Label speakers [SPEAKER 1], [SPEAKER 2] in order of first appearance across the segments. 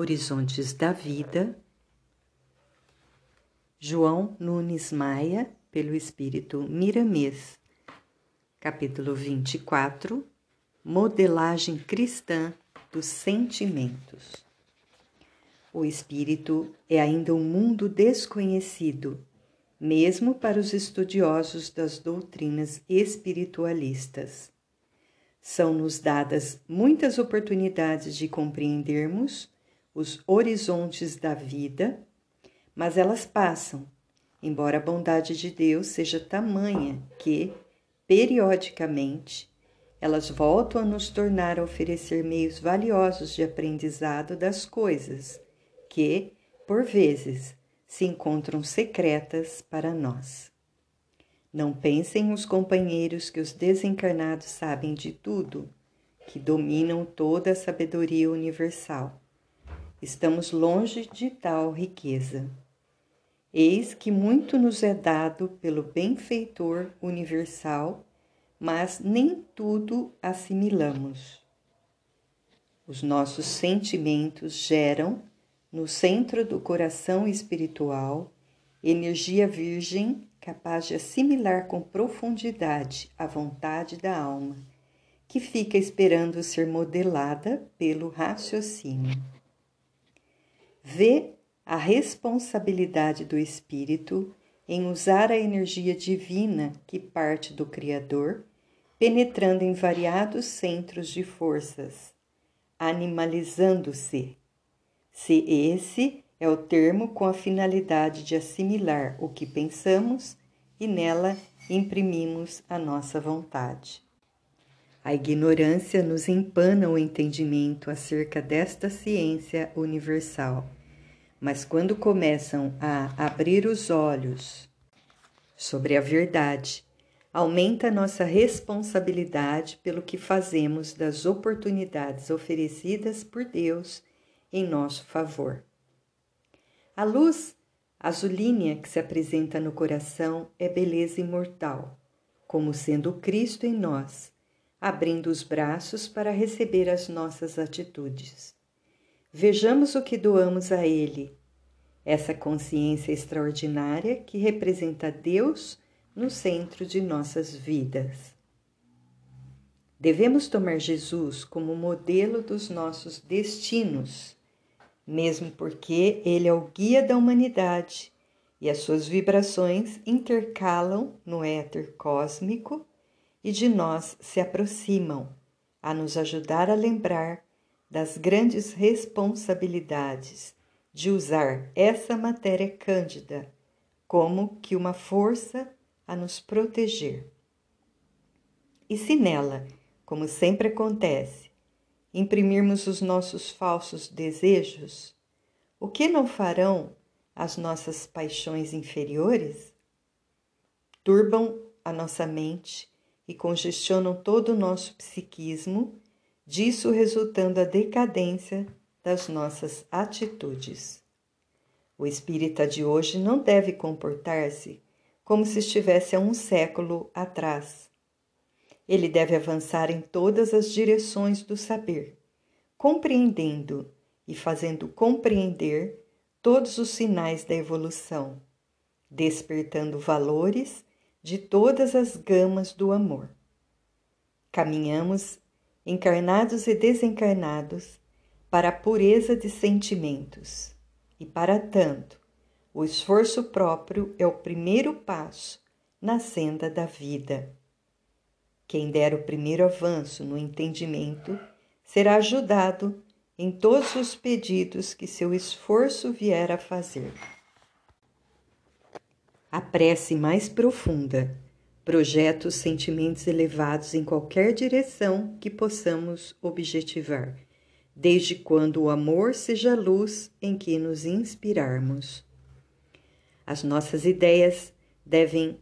[SPEAKER 1] Horizontes da Vida, João Nunes Maia, pelo Espírito Miramês, capítulo 24 Modelagem Cristã dos Sentimentos. O espírito é ainda um mundo desconhecido, mesmo para os estudiosos das doutrinas espiritualistas. São-nos dadas muitas oportunidades de compreendermos os horizontes da vida, mas elas passam, embora a bondade de Deus seja tamanha que, periodicamente, elas voltam a nos tornar a oferecer meios valiosos de aprendizado das coisas que, por vezes, se encontram secretas para nós. Não pensem os companheiros que os desencarnados sabem de tudo, que dominam toda a sabedoria universal. Estamos longe de tal riqueza. Eis que muito nos é dado pelo benfeitor universal, mas nem tudo assimilamos. Os nossos sentimentos geram, no centro do coração espiritual, energia virgem capaz de assimilar com profundidade a vontade da alma, que fica esperando ser modelada pelo raciocínio vê a responsabilidade do espírito em usar a energia divina que parte do Criador, penetrando em variados centros de forças, animalizando-se. Se esse é o termo com a finalidade de assimilar o que pensamos e nela imprimimos a nossa vontade. A ignorância nos empana o entendimento acerca desta ciência universal, mas quando começam a abrir os olhos sobre a verdade, aumenta nossa responsabilidade pelo que fazemos das oportunidades oferecidas por Deus em nosso favor. A luz azulínea que se apresenta no coração é beleza imortal, como sendo Cristo em nós abrindo os braços para receber as nossas atitudes. Vejamos o que doamos a Ele, essa consciência extraordinária que representa Deus no centro de nossas vidas. Devemos tomar Jesus como modelo dos nossos destinos, mesmo porque Ele é o guia da humanidade e as suas vibrações intercalam no éter cósmico e de nós se aproximam a nos ajudar a lembrar das grandes responsabilidades de usar essa matéria cândida como que uma força a nos proteger. E se nela, como sempre acontece, imprimirmos os nossos falsos desejos, o que não farão as nossas paixões inferiores? Turbam a nossa mente e congestionam todo o nosso psiquismo, disso resultando a decadência das nossas atitudes. O espírita de hoje não deve comportar-se como se estivesse há um século atrás. Ele deve avançar em todas as direções do saber, compreendendo e fazendo compreender todos os sinais da evolução, despertando valores de todas as gamas do amor. Caminhamos, encarnados e desencarnados, para a pureza de sentimentos, e para tanto, o esforço próprio é o primeiro passo na senda da vida. Quem der o primeiro avanço no entendimento será ajudado em todos os pedidos que seu esforço vier a fazer. A prece mais profunda projeta os sentimentos elevados em qualquer direção que possamos objetivar, desde quando o amor seja a luz em que nos inspirarmos. As nossas ideias devem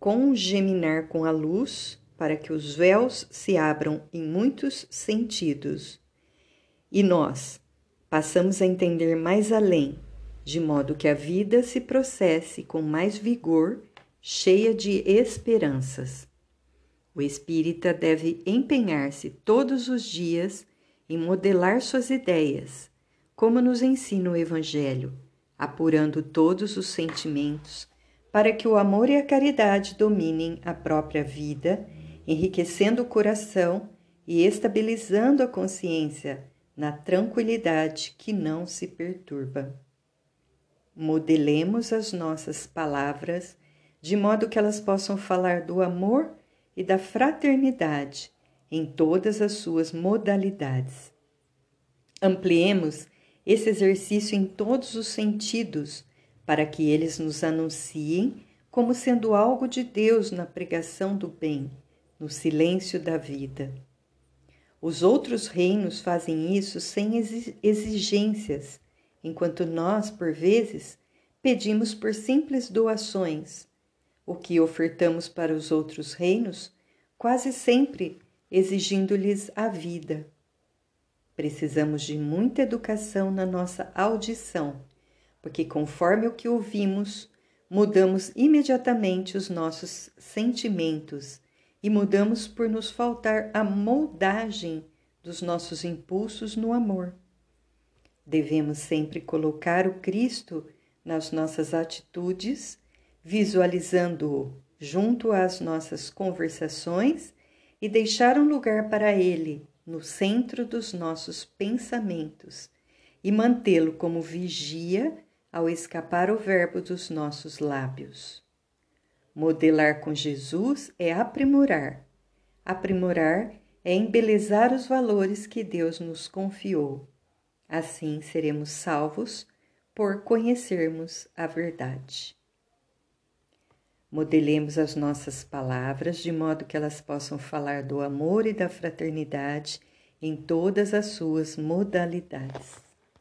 [SPEAKER 1] congeminar com a luz para que os véus se abram em muitos sentidos e nós passamos a entender mais além de modo que a vida se processe com mais vigor, cheia de esperanças. O espírita deve empenhar-se todos os dias em modelar suas ideias, como nos ensina o Evangelho, apurando todos os sentimentos, para que o amor e a caridade dominem a própria vida, enriquecendo o coração e estabilizando a consciência na tranquilidade que não se perturba. Modelemos as nossas palavras de modo que elas possam falar do amor e da fraternidade em todas as suas modalidades. Ampliemos esse exercício em todos os sentidos, para que eles nos anunciem como sendo algo de Deus na pregação do bem, no silêncio da vida. Os outros reinos fazem isso sem exigências, enquanto nós, por vezes, pedimos por simples doações. O que ofertamos para os outros reinos, quase sempre exigindo-lhes a vida. Precisamos de muita educação na nossa audição, porque conforme o que ouvimos, mudamos imediatamente os nossos sentimentos e mudamos por nos faltar a moldagem dos nossos impulsos no amor. Devemos sempre colocar o Cristo nas nossas atitudes, visualizando-o junto às nossas conversações e deixar um lugar para ele no centro dos nossos pensamentos e mantê-lo como vigia ao escapar o verbo dos nossos lábios. Modelar com Jesus é aprimorar. Aprimorar é embelezar os valores que Deus nos confiou. Assim seremos salvos por conhecermos a verdade. Modelemos as nossas palavras de modo que elas possam falar do amor e da fraternidade em todas as suas modalidades.